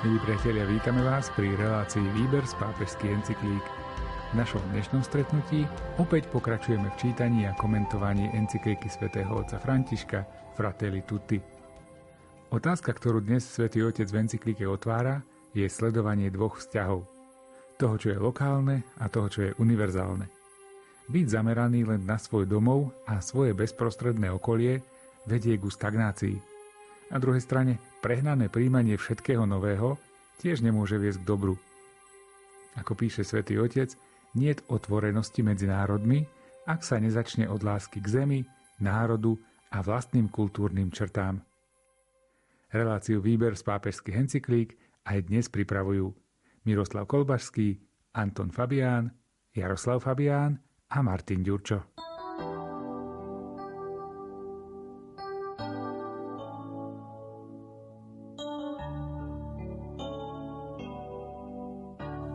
Milí priatelia, vítame vás pri relácii Výber z pápežský encyklík. V našom dnešnom stretnutí opäť pokračujeme v čítaní a komentovaní encyklíky svätého otca Františka Fratelli Tutti. Otázka, ktorú dnes svätý Otec v encyklíke otvára, je sledovanie dvoch vzťahov. Toho, čo je lokálne a toho, čo je univerzálne. Byť zameraný len na svoj domov a svoje bezprostredné okolie vedie ku stagnácii – na druhej strane, prehnané príjmanie všetkého nového tiež nemôže viesť k dobru. Ako píše svätý Otec, nie otvorenosti medzi národmi, ak sa nezačne od lásky k zemi, národu a vlastným kultúrnym črtám. Reláciu Výber z pápežských encyklík aj dnes pripravujú Miroslav Kolbašský, Anton Fabián, Jaroslav Fabián a Martin Ďurčo.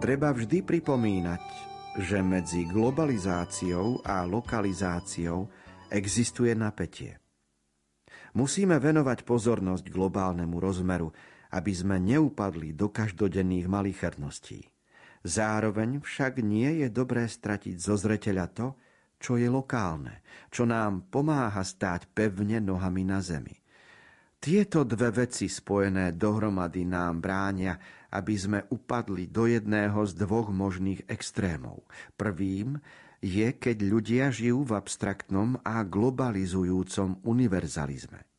Treba vždy pripomínať, že medzi globalizáciou a lokalizáciou existuje napätie. Musíme venovať pozornosť globálnemu rozmeru, aby sme neupadli do každodenných malicherností. Zároveň však nie je dobré stratiť zo zreteľa to, čo je lokálne, čo nám pomáha stáť pevne nohami na zemi. Tieto dve veci spojené dohromady nám bránia, aby sme upadli do jedného z dvoch možných extrémov. Prvým je, keď ľudia žijú v abstraktnom a globalizujúcom univerzalizme.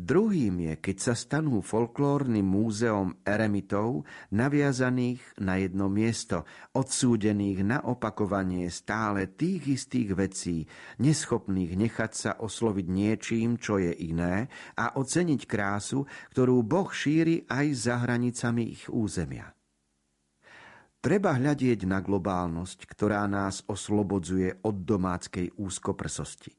Druhým je, keď sa stanú folklórnym múzeom eremitov naviazaných na jedno miesto, odsúdených na opakovanie stále tých istých vecí, neschopných nechať sa osloviť niečím, čo je iné a oceniť krásu, ktorú Boh šíri aj za hranicami ich územia. Treba hľadieť na globálnosť, ktorá nás oslobodzuje od domáckej úzkoprsosti.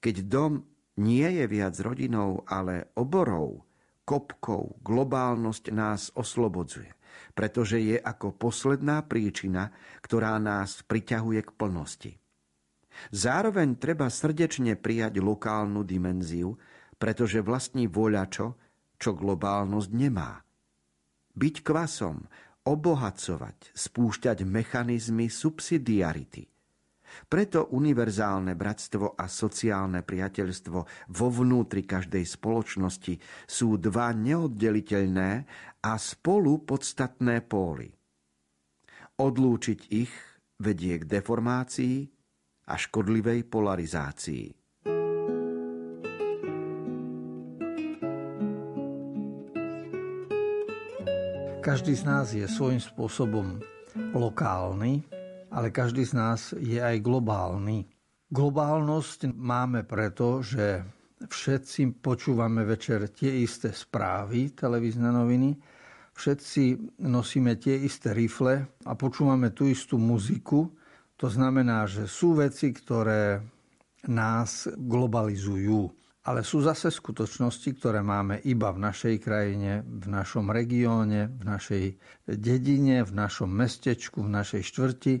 Keď dom nie je viac rodinou, ale oborou, kopkou, globálnosť nás oslobodzuje, pretože je ako posledná príčina, ktorá nás priťahuje k plnosti. Zároveň treba srdečne prijať lokálnu dimenziu, pretože vlastní voľačo, čo globálnosť nemá. Byť kvasom, obohacovať, spúšťať mechanizmy subsidiarity. Preto univerzálne bratstvo a sociálne priateľstvo vo vnútri každej spoločnosti sú dva neoddeliteľné a spolu podstatné póly. Odlúčiť ich vedie k deformácii a škodlivej polarizácii. Každý z nás je svojím spôsobom lokálny, ale každý z nás je aj globálny. Globálnosť máme preto, že všetci počúvame večer tie isté správy, televízne noviny, všetci nosíme tie isté rifle a počúvame tú istú muziku. To znamená, že sú veci, ktoré nás globalizujú. Ale sú zase skutočnosti, ktoré máme iba v našej krajine, v našom regióne, v našej dedine, v našom mestečku, v našej štvrti.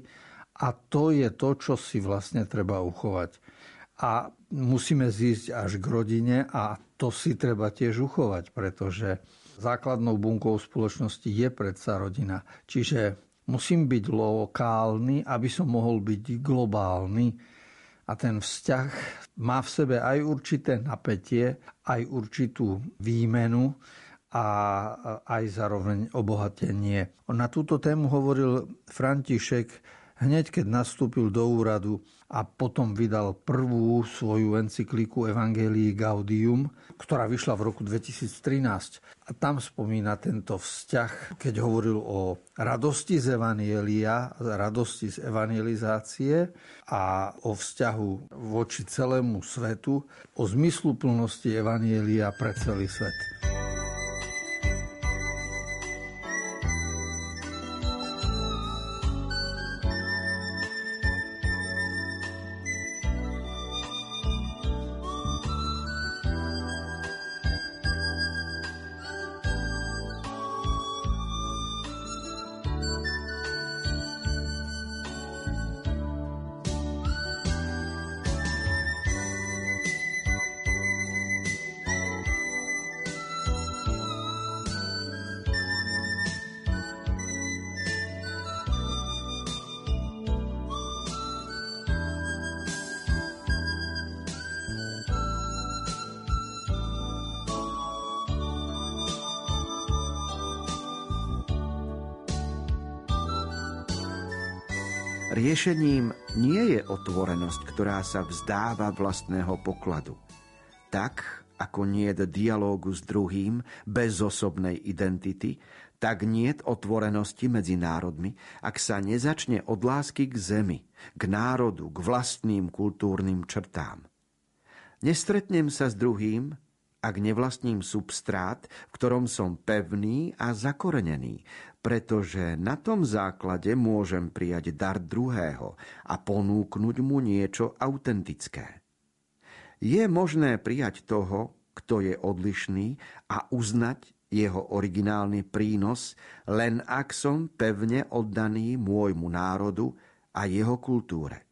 A to je to, čo si vlastne treba uchovať. A musíme zísť až k rodine a to si treba tiež uchovať, pretože základnou bunkou spoločnosti je predsa rodina. Čiže musím byť lokálny, aby som mohol byť globálny a ten vzťah má v sebe aj určité napätie, aj určitú výmenu a aj zároveň obohatenie. Na túto tému hovoril František hneď keď nastúpil do úradu a potom vydal prvú svoju encykliku Evangelii Gaudium, ktorá vyšla v roku 2013. A tam spomína tento vzťah, keď hovoril o radosti z Evangelia, radosti z evangelizácie a o vzťahu voči celému svetu, o zmysluplnosti Evangelia pre celý svet. Riešením nie je otvorenosť, ktorá sa vzdáva vlastného pokladu. Tak, ako nie je dialógu s druhým bez osobnej identity, tak niet otvorenosti medzi národmi, ak sa nezačne od lásky k zemi, k národu, k vlastným kultúrnym črtám. Nestretnem sa s druhým, ak nevlastním substrát, v ktorom som pevný a zakorenený, pretože na tom základe môžem prijať dar druhého a ponúknuť mu niečo autentické. Je možné prijať toho, kto je odlišný a uznať jeho originálny prínos, len ak som pevne oddaný môjmu národu a jeho kultúre.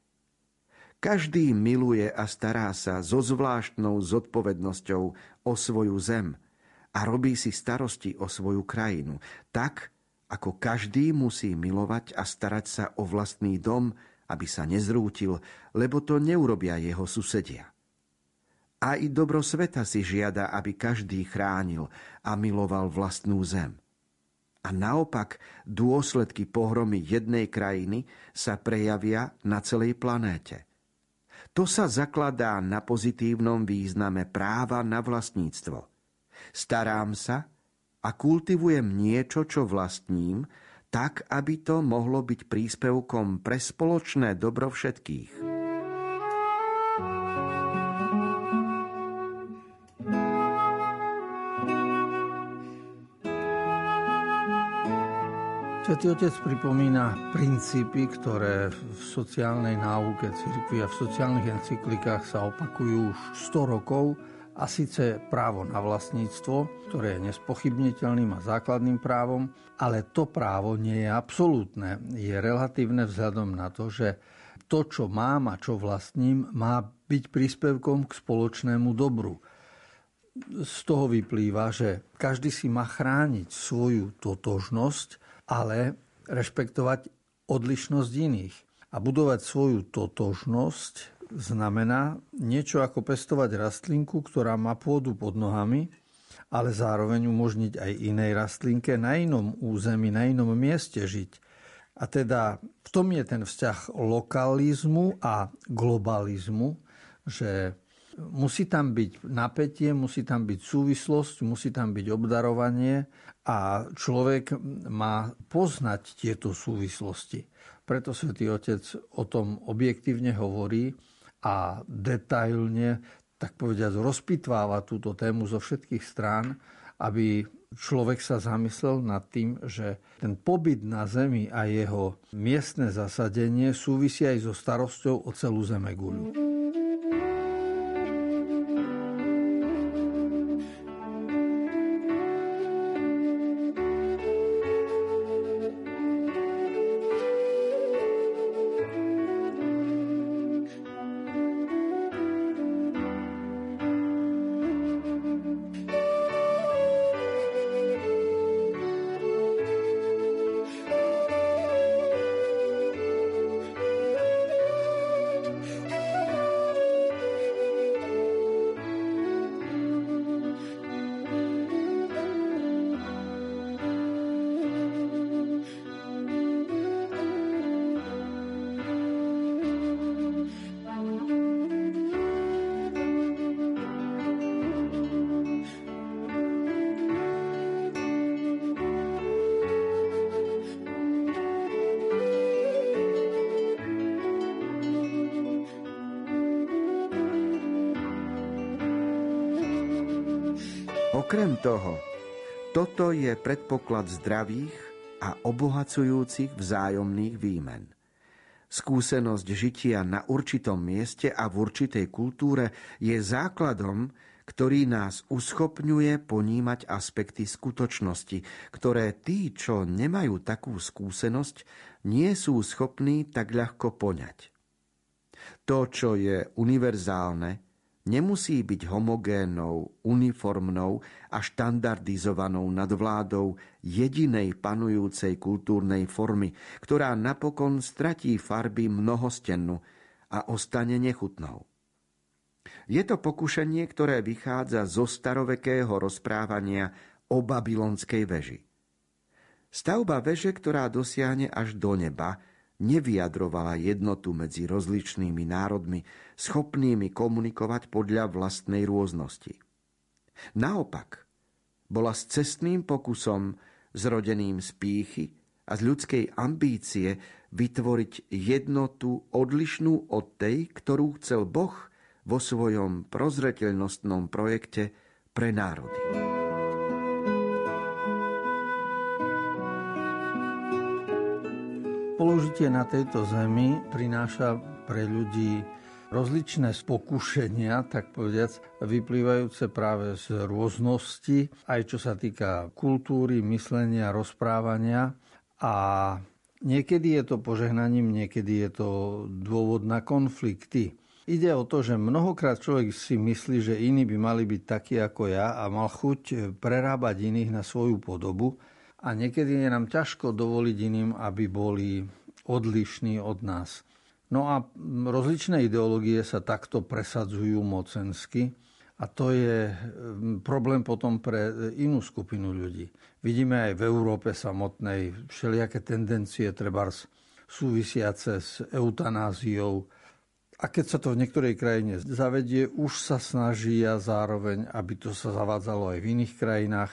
Každý miluje a stará sa so zvláštnou zodpovednosťou o svoju zem a robí si starosti o svoju krajinu, tak ako každý musí milovať a starať sa o vlastný dom, aby sa nezrútil, lebo to neurobia jeho susedia. Aj dobro sveta si žiada, aby každý chránil a miloval vlastnú zem. A naopak dôsledky pohromy jednej krajiny sa prejavia na celej planéte – to sa zakladá na pozitívnom význame práva na vlastníctvo. Starám sa a kultivujem niečo, čo vlastním, tak, aby to mohlo byť príspevkom pre spoločné dobro všetkých. Svetý Otec pripomína princípy, ktoré v sociálnej náuke cirkvi a v sociálnych encyklikách sa opakujú už 100 rokov a síce právo na vlastníctvo, ktoré je nespochybniteľným a základným právom, ale to právo nie je absolútne. Je relatívne vzhľadom na to, že to, čo mám a čo vlastním, má byť príspevkom k spoločnému dobru. Z toho vyplýva, že každý si má chrániť svoju totožnosť ale rešpektovať odlišnosť iných. A budovať svoju totožnosť znamená niečo ako pestovať rastlinku, ktorá má pôdu pod nohami, ale zároveň umožniť aj inej rastlinke na inom území, na inom mieste žiť. A teda v tom je ten vzťah lokalizmu a globalizmu, že musí tam byť napätie, musí tam byť súvislosť, musí tam byť obdarovanie a človek má poznať tieto súvislosti. Preto svätý Otec o tom objektívne hovorí a detailne, tak povediať, rozpitváva túto tému zo všetkých strán, aby človek sa zamyslel nad tým, že ten pobyt na Zemi a jeho miestne zasadenie súvisí aj so starosťou o celú Zemeguľu. Okrem toho, toto je predpoklad zdravých a obohacujúcich vzájomných výmen. Skúsenosť žitia na určitom mieste a v určitej kultúre je základom, ktorý nás uschopňuje ponímať aspekty skutočnosti, ktoré tí, čo nemajú takú skúsenosť, nie sú schopní tak ľahko poňať. To, čo je univerzálne, nemusí byť homogénnou, uniformnou a štandardizovanou nadvládou jedinej panujúcej kultúrnej formy, ktorá napokon stratí farby mnohostennu a ostane nechutnou. Je to pokušenie, ktoré vychádza zo starovekého rozprávania o babylonskej veži. Stavba veže, ktorá dosiahne až do neba, nevyjadrovala jednotu medzi rozličnými národmi, schopnými komunikovať podľa vlastnej rôznosti. Naopak, bola s cestným pokusom, zrodeným z pýchy a z ľudskej ambície vytvoriť jednotu odlišnú od tej, ktorú chcel Boh vo svojom prozreteľnostnom projekte pre národy. Položitie na tejto zemi prináša pre ľudí rozličné spokušenia, tak povediac, vyplývajúce práve z rôznosti, aj čo sa týka kultúry, myslenia, rozprávania. A niekedy je to požehnaním, niekedy je to dôvod na konflikty. Ide o to, že mnohokrát človek si myslí, že iní by mali byť takí ako ja a mal chuť prerábať iných na svoju podobu a niekedy je nám ťažko dovoliť iným, aby boli odlišní od nás. No a rozličné ideológie sa takto presadzujú mocensky a to je mm, problém potom pre inú skupinu ľudí. Vidíme aj v Európe samotnej všelijaké tendencie, treba súvisiace s eutanáziou. A keď sa to v niektorej krajine zavedie, už sa snaží a zároveň, aby to sa zavádzalo aj v iných krajinách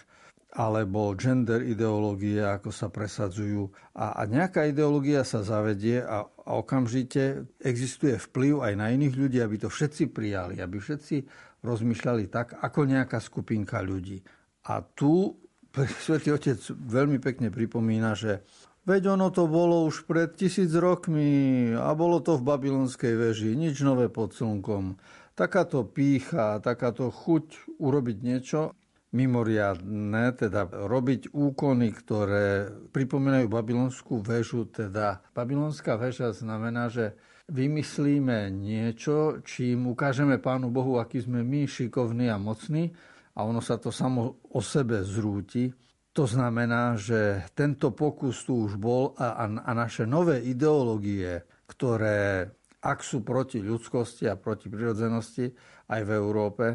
alebo gender ideológie, ako sa presadzujú. A, a nejaká ideológia sa zavedie a, a okamžite existuje vplyv aj na iných ľudí, aby to všetci prijali, aby všetci rozmýšľali tak, ako nejaká skupinka ľudí. A tu Svetý Otec veľmi pekne pripomína, že veď ono to bolo už pred tisíc rokmi a bolo to v babylonskej veži, nič nové pod slnkom. Takáto pícha, takáto chuť urobiť niečo mimoriadné, teda robiť úkony, ktoré pripomínajú babylonskú väžu. Teda babylonská väža znamená, že vymyslíme niečo, čím ukážeme Pánu Bohu, aký sme my šikovní a mocní a ono sa to samo o sebe zrúti. To znamená, že tento pokus tu už bol a, a, a naše nové ideológie, ktoré ak sú proti ľudskosti a proti prirodzenosti aj v Európe,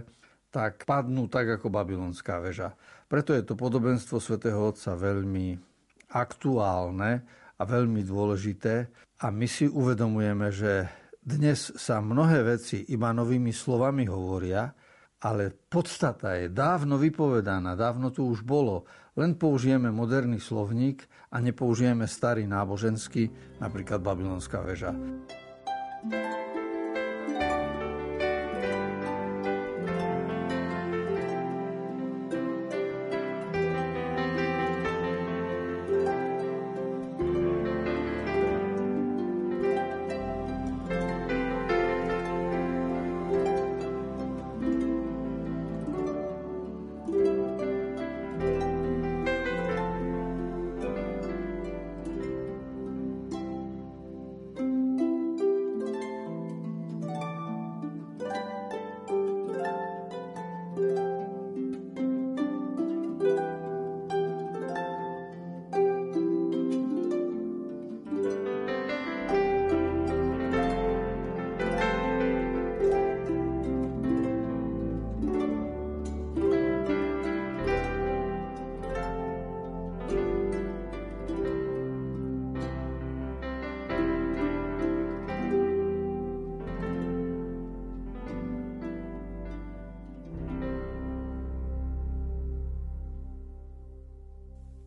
tak padnú tak ako babylonská väža. Preto je to podobenstvo svätého Otca veľmi aktuálne a veľmi dôležité a my si uvedomujeme, že dnes sa mnohé veci iba novými slovami hovoria, ale podstata je dávno vypovedaná, dávno tu už bolo. Len použijeme moderný slovník a nepoužijeme starý náboženský, napríklad babylonská väža. thank you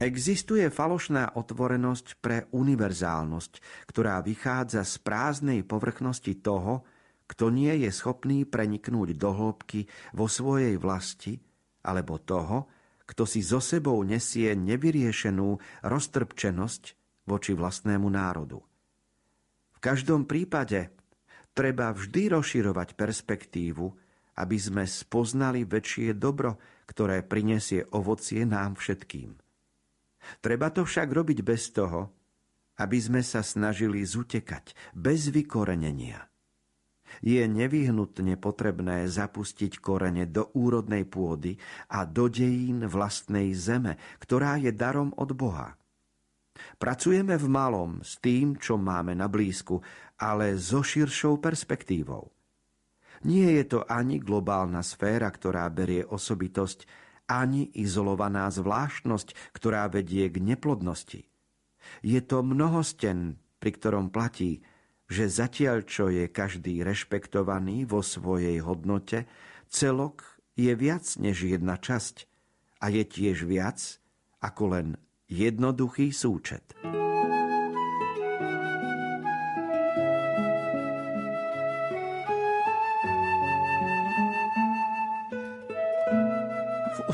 Existuje falošná otvorenosť pre univerzálnosť, ktorá vychádza z prázdnej povrchnosti toho, kto nie je schopný preniknúť do hĺbky vo svojej vlasti, alebo toho, kto si so sebou nesie nevyriešenú roztrpčenosť voči vlastnému národu. V každom prípade treba vždy rozširovať perspektívu, aby sme spoznali väčšie dobro, ktoré prinesie ovocie nám všetkým. Treba to však robiť bez toho, aby sme sa snažili zutekať, bez vykorenenia. Je nevyhnutne potrebné zapustiť korene do úrodnej pôdy a do dejín vlastnej zeme, ktorá je darom od Boha. Pracujeme v malom s tým, čo máme na blízku, ale so širšou perspektívou. Nie je to ani globálna sféra, ktorá berie osobitosť, ani izolovaná zvláštnosť, ktorá vedie k neplodnosti. Je to mnohosten pri ktorom platí, že zatiaľ čo je každý rešpektovaný vo svojej hodnote, celok je viac než jedna časť a je tiež viac ako len jednoduchý súčet.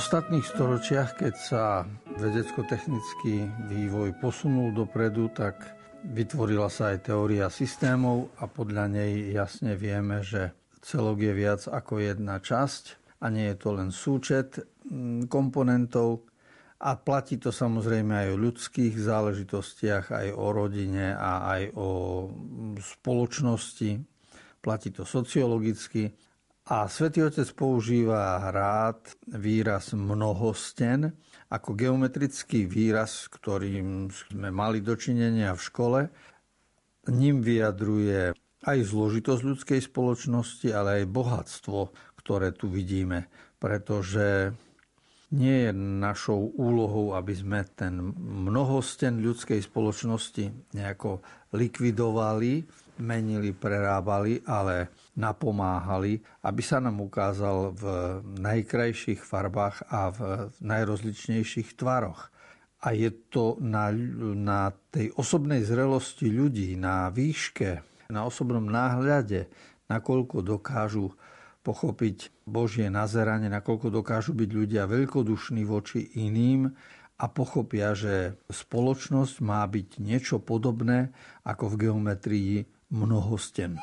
Ostatných storočiach, keď sa vedecko-technický vývoj posunul dopredu, tak vytvorila sa aj teória systémov a podľa nej jasne vieme, že celok je viac ako jedna časť a nie je to len súčet mm, komponentov. A platí to samozrejme aj o ľudských záležitostiach, aj o rodine a aj o mm, spoločnosti. Platí to sociologicky. A svätý Otec používa rád výraz mnohosten ako geometrický výraz, ktorým sme mali dočinenia v škole. Ním vyjadruje aj zložitosť ľudskej spoločnosti, ale aj bohatstvo, ktoré tu vidíme. Pretože nie je našou úlohou, aby sme ten mnohosten ľudskej spoločnosti nejako likvidovali, menili, prerábali, ale napomáhali, aby sa nám ukázal v najkrajších farbách a v najrozličnejších tvaroch. A je to na, na tej osobnej zrelosti ľudí, na výške, na osobnom náhľade, nakoľko dokážu pochopiť Božie nazeranie, nakoľko dokážu byť ľudia veľkodušní voči iným a pochopia, že spoločnosť má byť niečo podobné ako v geometrii mnohosten.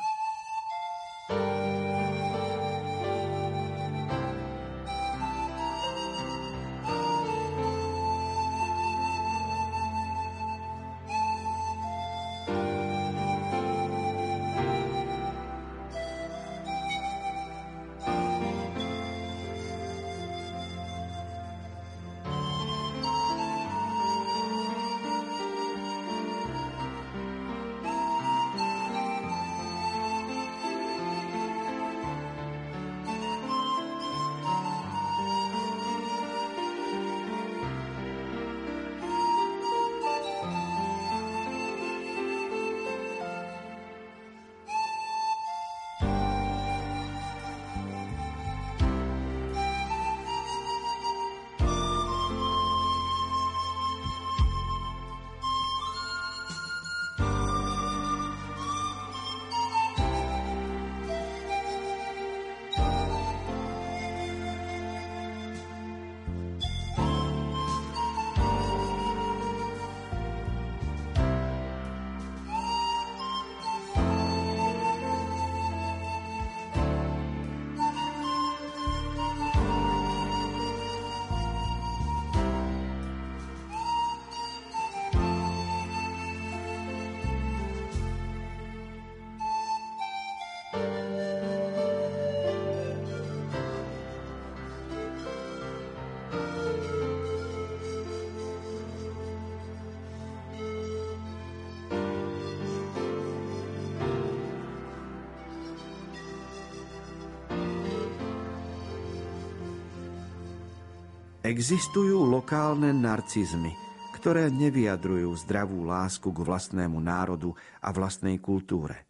Existujú lokálne narcizmy, ktoré nevyjadrujú zdravú lásku k vlastnému národu a vlastnej kultúre.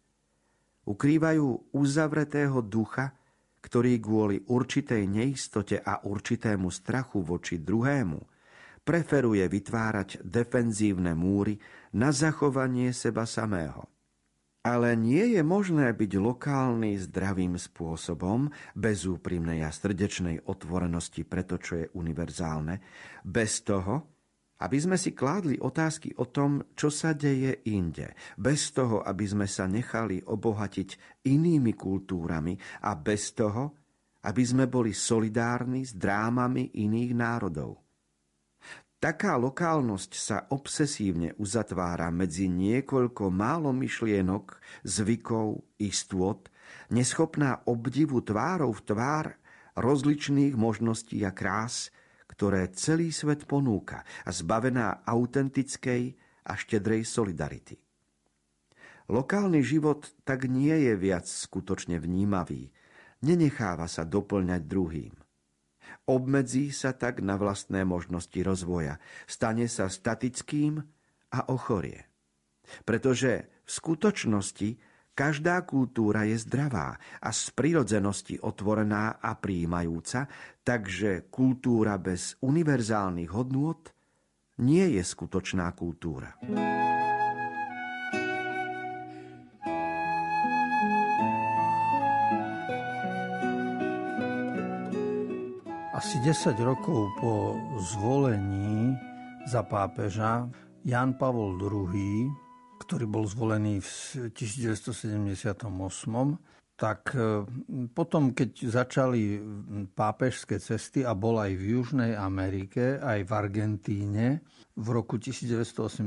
Ukrývajú uzavretého ducha, ktorý kvôli určitej neistote a určitému strachu voči druhému preferuje vytvárať defenzívne múry na zachovanie seba samého. Ale nie je možné byť lokálny zdravým spôsobom, bez úprimnej a srdečnej otvorenosti pre to, čo je univerzálne, bez toho, aby sme si kládli otázky o tom, čo sa deje inde, bez toho, aby sme sa nechali obohatiť inými kultúrami a bez toho, aby sme boli solidárni s drámami iných národov. Taká lokálnosť sa obsesívne uzatvára medzi niekoľko málo myšlienok, zvykov, istôt, neschopná obdivu tvárov v tvár rozličných možností a krás, ktoré celý svet ponúka a zbavená autentickej a štedrej solidarity. Lokálny život tak nie je viac skutočne vnímavý, nenecháva sa doplňať druhým. Obmedzí sa tak na vlastné možnosti rozvoja. Stane sa statickým a ochorie. Pretože v skutočnosti každá kultúra je zdravá a z prirodzenosti otvorená a príjmajúca, takže kultúra bez univerzálnych hodnôt nie je skutočná kultúra. Asi 10 rokov po zvolení za pápeža Jan Pavol II, ktorý bol zvolený v 1978, tak e, potom, keď začali pápežské cesty a bol aj v Južnej Amerike, aj v Argentíne v roku 1987,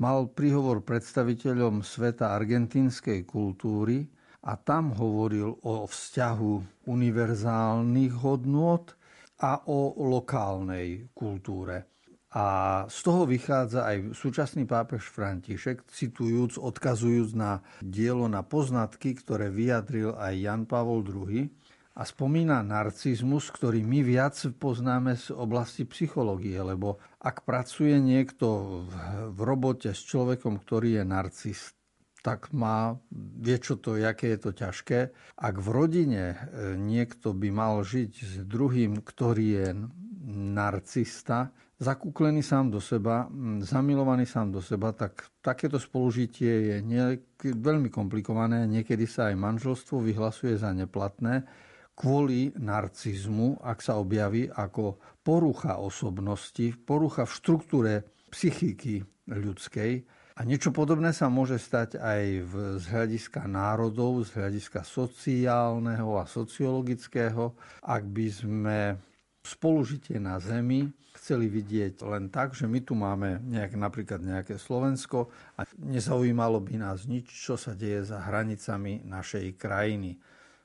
mal príhovor predstaviteľom sveta argentínskej kultúry a tam hovoril o vzťahu univerzálnych hodnôt a o lokálnej kultúre. A z toho vychádza aj súčasný pápež František, citujúc, odkazujúc na dielo, na poznatky, ktoré vyjadril aj Jan Pavol II a spomína narcizmus, ktorý my viac poznáme z oblasti psychológie, lebo ak pracuje niekto v robote s človekom, ktorý je narcist, tak má, vie čo to, aké je to ťažké. Ak v rodine e, niekto by mal žiť s druhým, ktorý je narcista, zakúklený sám do seba, zamilovaný sám do seba, tak takéto spolužitie je veľmi komplikované. Niekedy sa aj manželstvo vyhlasuje za neplatné kvôli narcizmu, ak sa objaví ako porucha osobnosti, porucha v štruktúre psychiky ľudskej a niečo podobné sa môže stať aj v, z hľadiska národov, z hľadiska sociálneho a sociologického, ak by sme spolužitie na Zemi chceli vidieť len tak, že my tu máme nejak, napríklad nejaké Slovensko a nezaujímalo by nás nič, čo sa deje za hranicami našej krajiny.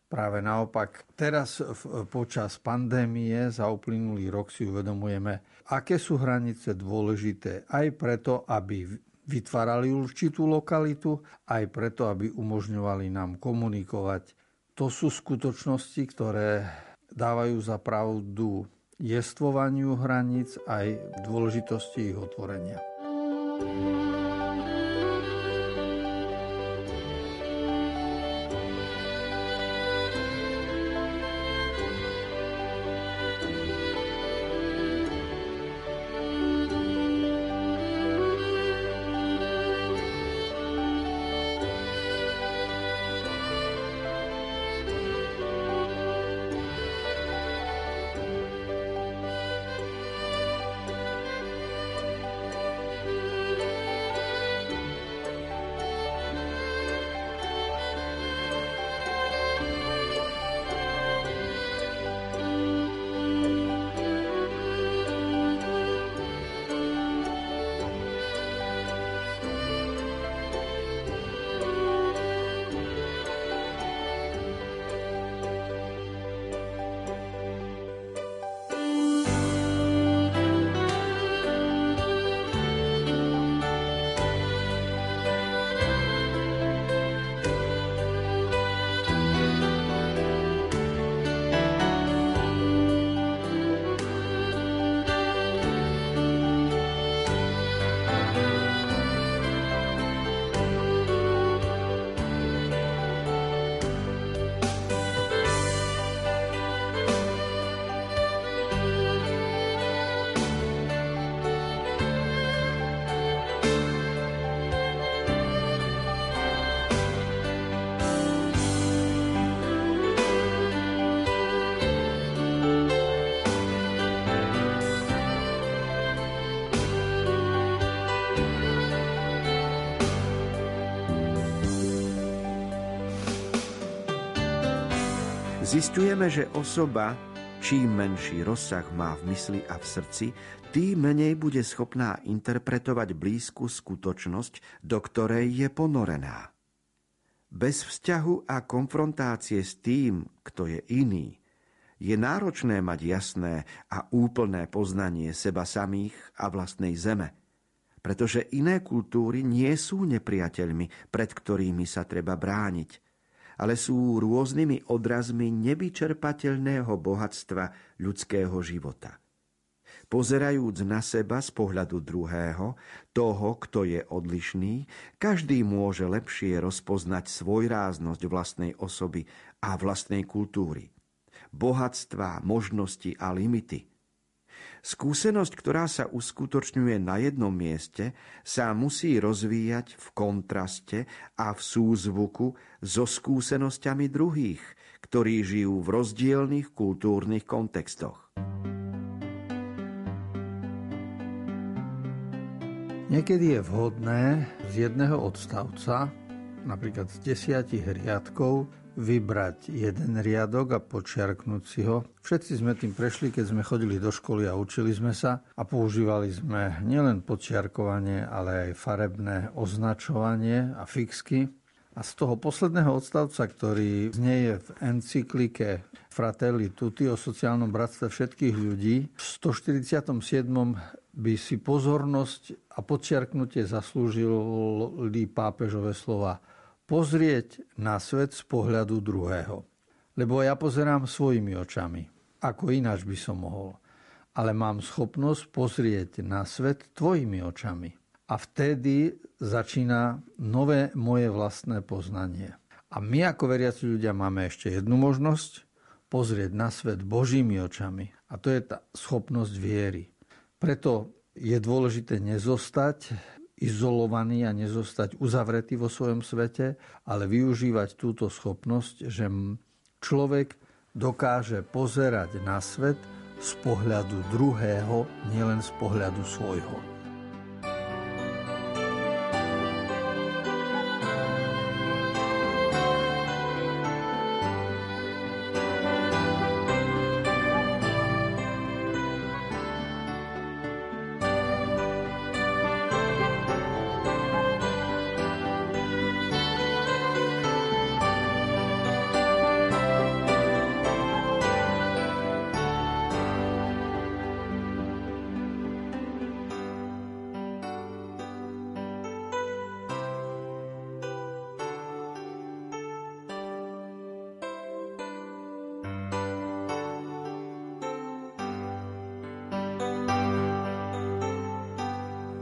Práve naopak, teraz počas pandémie za uplynulý rok si uvedomujeme, aké sú hranice dôležité aj preto, aby vytvárali určitú lokalitu, aj preto, aby umožňovali nám komunikovať. To sú skutočnosti, ktoré dávajú za pravdu jestvovaniu hraníc aj dôležitosti ich otvorenia. thank you Zistujeme, že osoba, čím menší rozsah má v mysli a v srdci, tým menej bude schopná interpretovať blízku skutočnosť, do ktorej je ponorená. Bez vzťahu a konfrontácie s tým, kto je iný, je náročné mať jasné a úplné poznanie seba samých a vlastnej zeme, pretože iné kultúry nie sú nepriateľmi, pred ktorými sa treba brániť – ale sú rôznymi odrazmi nevyčerpateľného bohatstva ľudského života. Pozerajúc na seba z pohľadu druhého, toho, kto je odlišný, každý môže lepšie rozpoznať svojráznosť vlastnej osoby a vlastnej kultúry, bohatstva, možnosti a limity. Skúsenosť, ktorá sa uskutočňuje na jednom mieste, sa musí rozvíjať v kontraste a v súzvuku so skúsenosťami druhých, ktorí žijú v rozdielných kultúrnych kontextoch. Niekedy je vhodné z jedného odstavca, napríklad z desiatich riadkov, vybrať jeden riadok a počiarknúť si ho. Všetci sme tým prešli, keď sme chodili do školy a učili sme sa a používali sme nielen počiarkovanie, ale aj farebné označovanie a fixky. A z toho posledného odstavca, ktorý znieje v encyklike Fratelli Tutti o sociálnom bratstve všetkých ľudí, v 147 by si pozornosť a podčiarknutie zaslúžili pápežové slova pozrieť na svet z pohľadu druhého. Lebo ja pozerám svojimi očami, ako ináč by som mohol. Ale mám schopnosť pozrieť na svet tvojimi očami. A vtedy začína nové moje vlastné poznanie. A my ako veriaci ľudia máme ešte jednu možnosť, pozrieť na svet Božími očami. A to je tá schopnosť viery. Preto je dôležité nezostať izolovaný a nezostať uzavretý vo svojom svete, ale využívať túto schopnosť, že človek dokáže pozerať na svet z pohľadu druhého, nielen z pohľadu svojho.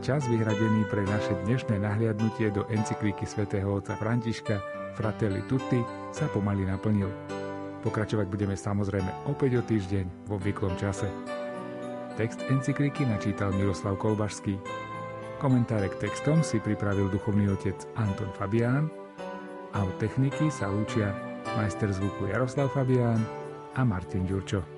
Čas vyhradený pre naše dnešné nahliadnutie do encykliky svätého otca Františka Fratelli Tutti sa pomaly naplnil. Pokračovať budeme samozrejme opäť o týždeň vo obvyklom čase. Text encykliky načítal Miroslav Kolbašský. Komentáre k textom si pripravil duchovný otec Anton Fabián a od techniky sa lúčia majster zvuku Jaroslav Fabián a Martin Ďurčo.